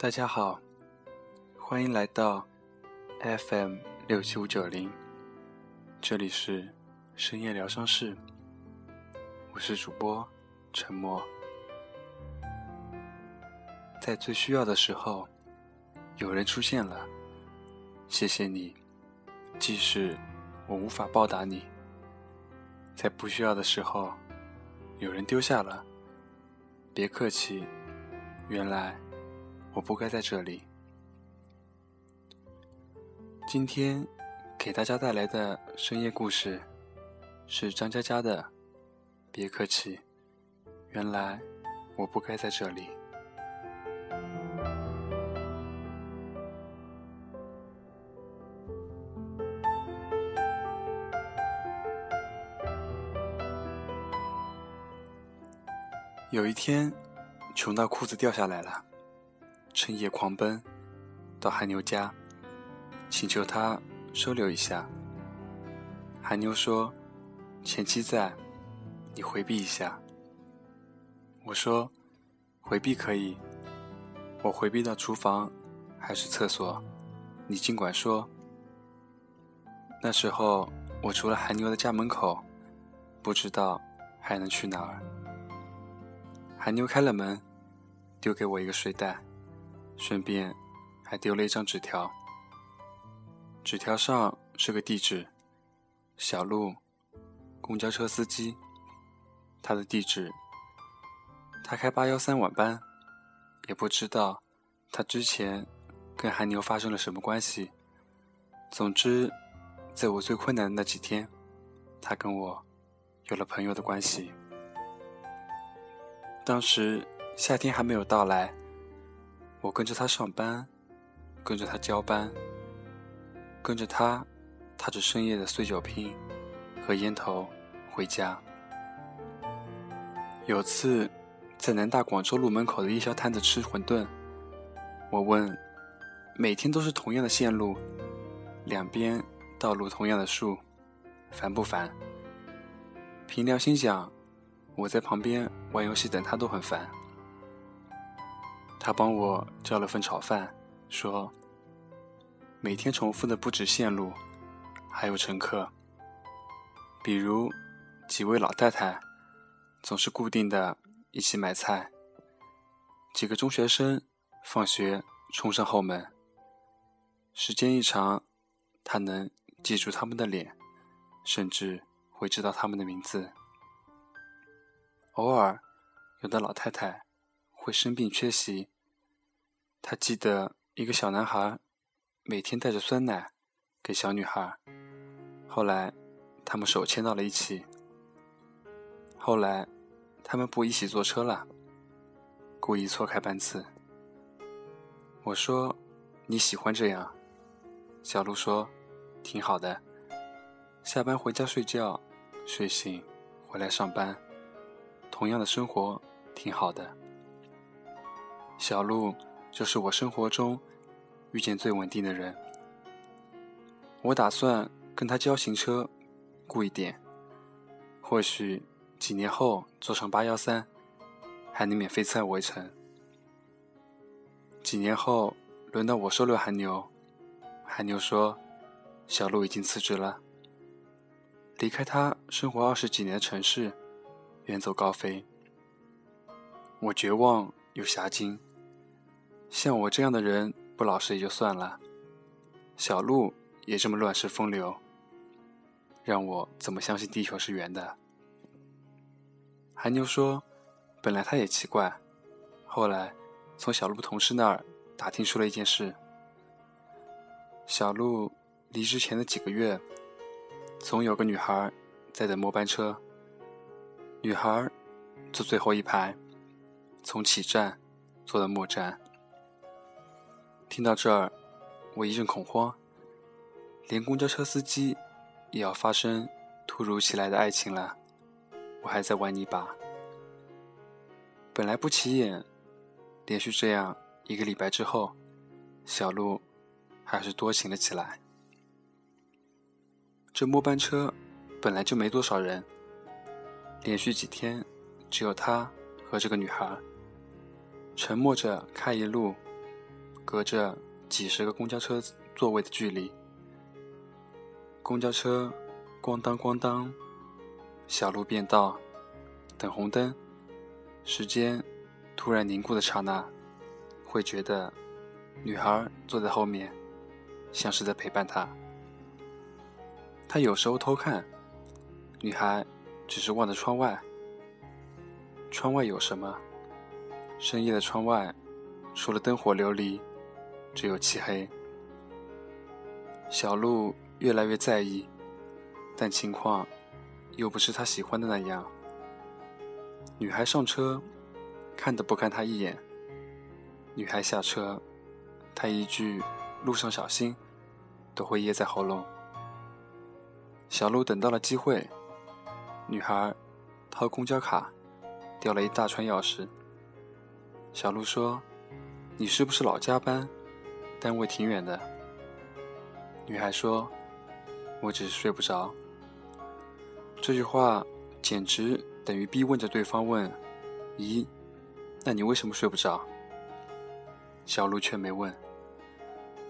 大家好，欢迎来到 FM 六七五九零，这里是深夜疗伤室，我是主播沉默。在最需要的时候，有人出现了，谢谢你，即使我无法报答你；在不需要的时候，有人丢下了，别客气，原来。我不该在这里。今天给大家带来的深夜故事是张嘉佳的《别客气》，原来我不该在这里。有一天，穷到裤子掉下来了。趁夜狂奔，到韩牛家，请求他收留一下。韩牛说：“前妻在，你回避一下。”我说：“回避可以，我回避到厨房还是厕所，你尽管说。”那时候我除了韩牛的家门口，不知道还能去哪儿。韩牛开了门，丢给我一个睡袋。顺便还丢了一张纸条，纸条上是个地址：小路，公交车司机。他的地址，他开八幺三晚班，也不知道他之前跟韩牛发生了什么关系。总之，在我最困难的那几天，他跟我有了朋友的关系。当时夏天还没有到来。我跟着他上班，跟着他交班，跟着他踏着深夜的碎酒瓶和烟头回家。有次在南大广州路门口的夜宵摊子吃馄饨，我问：每天都是同样的线路，两边道路同样的树，烦不烦？凭良心讲，我在旁边玩游戏等他都很烦。他帮我叫了份炒饭，说：“每天重复的不止线路，还有乘客。比如几位老太太，总是固定的一起买菜；几个中学生放学冲上后门。时间一长，他能记住他们的脸，甚至会知道他们的名字。偶尔，有的老太太。”会生病缺席。他记得一个小男孩，每天带着酸奶给小女孩。后来，他们手牵到了一起。后来，他们不一起坐车了，故意错开班次。我说：“你喜欢这样？”小鹿说：“挺好的。下班回家睡觉，睡醒回来上班，同样的生活，挺好的。”小鹿就是我生活中遇见最稳定的人。我打算跟他交行车，雇一点，或许几年后坐上八幺三，还能免费载我一程。几年后轮到我收留韩牛，韩牛说小鹿已经辞职了，离开他生活二十几年的城市，远走高飞。我绝望又侠精。像我这样的人不老实也就算了，小鹿也这么乱世风流，让我怎么相信地球是圆的？韩牛说，本来他也奇怪，后来从小鹿同事那儿打听出了一件事：小鹿离职前的几个月，总有个女孩在等末班车，女孩坐最后一排，从起站坐到末站。听到这儿，我一阵恐慌。连公交车司机也要发生突如其来的爱情了，我还在玩泥巴。本来不起眼，连续这样一个礼拜之后，小鹿还是多情了起来。这末班车本来就没多少人，连续几天只有他和这个女孩，沉默着开一路。隔着几十个公交车座位的距离。公交车咣当咣当，小路变道，等红灯，时间突然凝固的刹那，会觉得女孩坐在后面，像是在陪伴他。他有时候偷看，女孩只是望着窗外。窗外有什么？深夜的窗外，除了灯火流离，只有漆黑。小鹿越来越在意，但情况又不是他喜欢的那样。女孩上车，看都不看他一眼；女孩下车，他一句“路上小心”都会噎在喉咙。小鹿等到了机会，女孩掏公交卡。掉了一大串钥匙。小鹿说：“你是不是老加班？单位挺远的。”女孩说：“我只是睡不着。”这句话简直等于逼问着对方问：“咦，那你为什么睡不着？”小鹿却没问。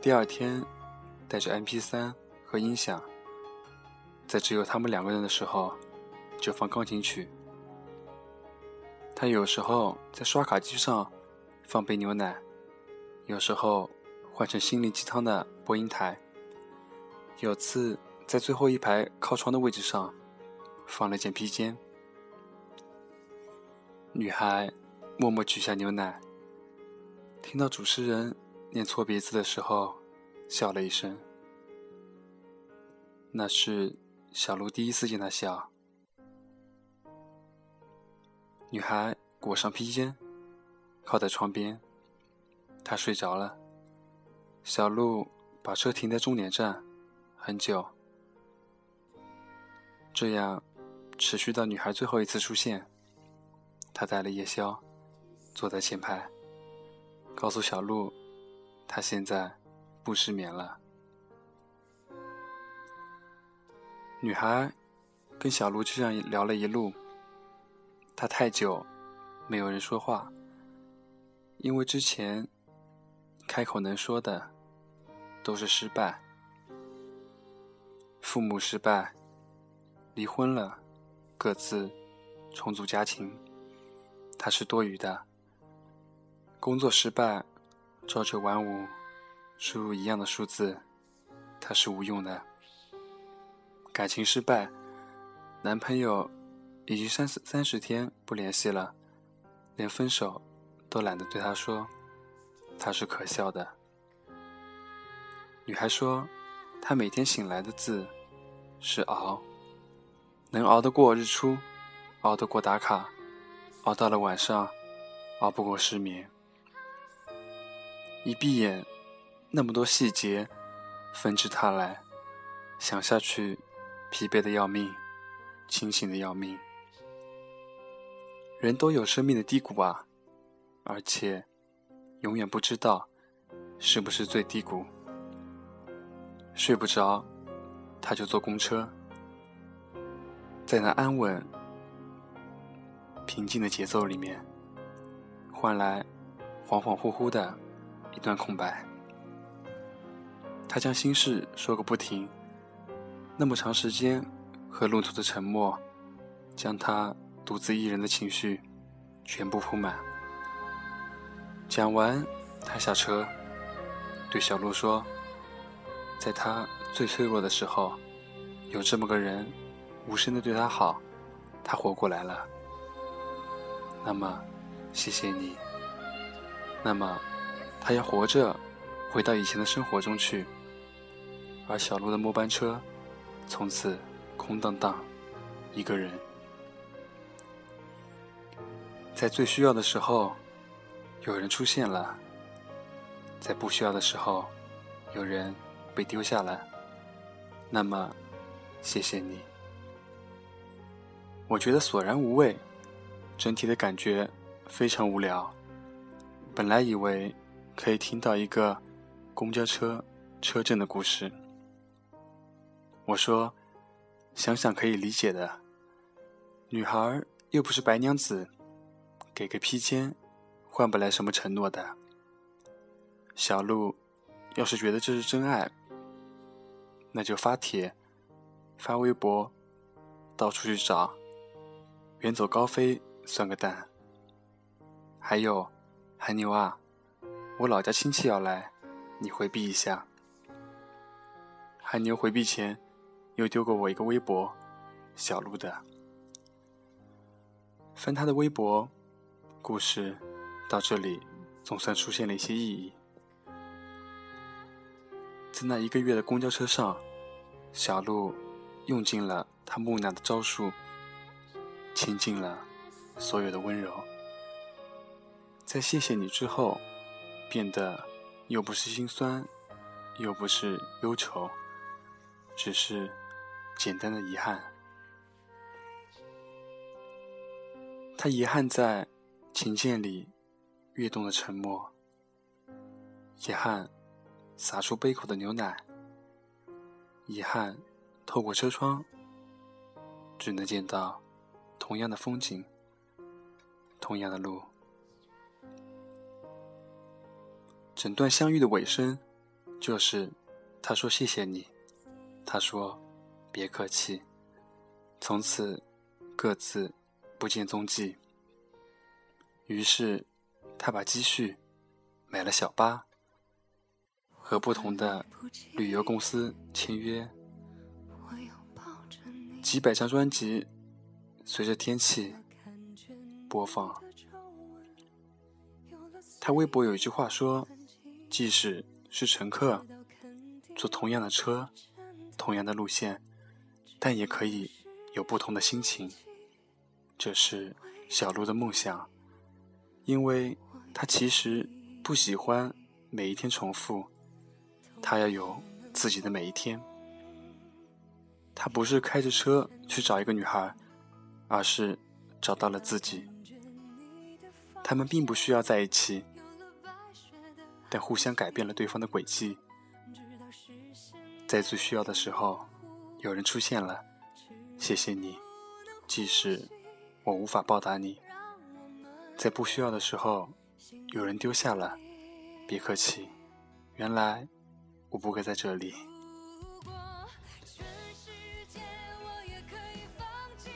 第二天，带着 MP3 和音响，在只有他们两个人的时候，就放钢琴曲。他有时候在刷卡机上放杯牛奶，有时候换成心灵鸡汤的播音台。有次在最后一排靠窗的位置上放了件披肩。女孩默默取下牛奶，听到主持人念错别字的时候，笑了一声。那是小鹿第一次见他笑。女孩裹上披肩，靠在窗边。她睡着了。小鹿把车停在终点站，很久。这样持续到女孩最后一次出现。他带了夜宵，坐在前排，告诉小鹿，他现在不失眠了。女孩跟小鹿就这样聊了一路。他太久，没有人说话，因为之前开口能说的都是失败，父母失败，离婚了，各自重组家庭，他是多余的；工作失败，朝九晚五，输入一样的数字，他是无用的；感情失败，男朋友。已经三十三十天不联系了，连分手都懒得对他说，他是可笑的。女孩说，她每天醒来的字是熬，能熬得过日出，熬得过打卡，熬到了晚上，熬不过失眠。一闭眼，那么多细节纷至沓来，想下去，疲惫的要命，清醒的要命。人都有生命的低谷啊，而且永远不知道是不是最低谷。睡不着，他就坐公车，在那安稳、平静的节奏里面，换来恍恍惚惚的一段空白。他将心事说个不停，那么长时间和路途的沉默，将他。独自一人的情绪全部铺满。讲完，他下车，对小鹿说：“在他最脆弱的时候，有这么个人，无声的对他好，他活过来了。那么，谢谢你。那么，他要活着，回到以前的生活中去。而小鹿的末班车，从此空荡荡，一个人。”在最需要的时候，有人出现了；在不需要的时候，有人被丢下了。那么，谢谢你。我觉得索然无味，整体的感觉非常无聊。本来以为可以听到一个公交车车震的故事。我说，想想可以理解的，女孩又不是白娘子。给个披肩，换不来什么承诺的。小鹿要是觉得这是真爱，那就发帖、发微博，到处去找，远走高飞算个蛋。还有，韩牛啊，我老家亲戚要来，你回避一下。韩牛回避前，又丢过我一个微博，小鹿的。翻他的微博，故事到这里总算出现了一些意义。在那一个月的公交车上，小鹿用尽了他木讷的招数，倾尽了所有的温柔。在谢谢你之后，变得又不是心酸，又不是忧愁，只是简单的遗憾。他遗憾在琴键里跃动的沉默，遗憾。洒出杯口的牛奶，遗憾，透过车窗，只能见到同样的风景，同样的路。整段相遇的尾声，就是他说谢谢你，他说别客气，从此各自不见踪迹。于是，他把积蓄买了小巴。和不同的旅游公司签约，几百张专辑随着天气播放。他微博有一句话说：“即使是乘客，坐同样的车，同样的路线，但也可以有不同的心情。”这是小鹿的梦想，因为他其实不喜欢每一天重复。他要有自己的每一天。他不是开着车去找一个女孩，而是找到了自己。他们并不需要在一起，但互相改变了对方的轨迹。在最需要的时候，有人出现了，谢谢你，即使我无法报答你。在不需要的时候，有人丢下了，别客气，原来。我不会在这里。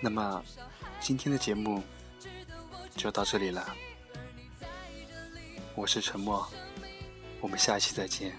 那么，今天的节目就到这里了。我是沉默，我们下期再见。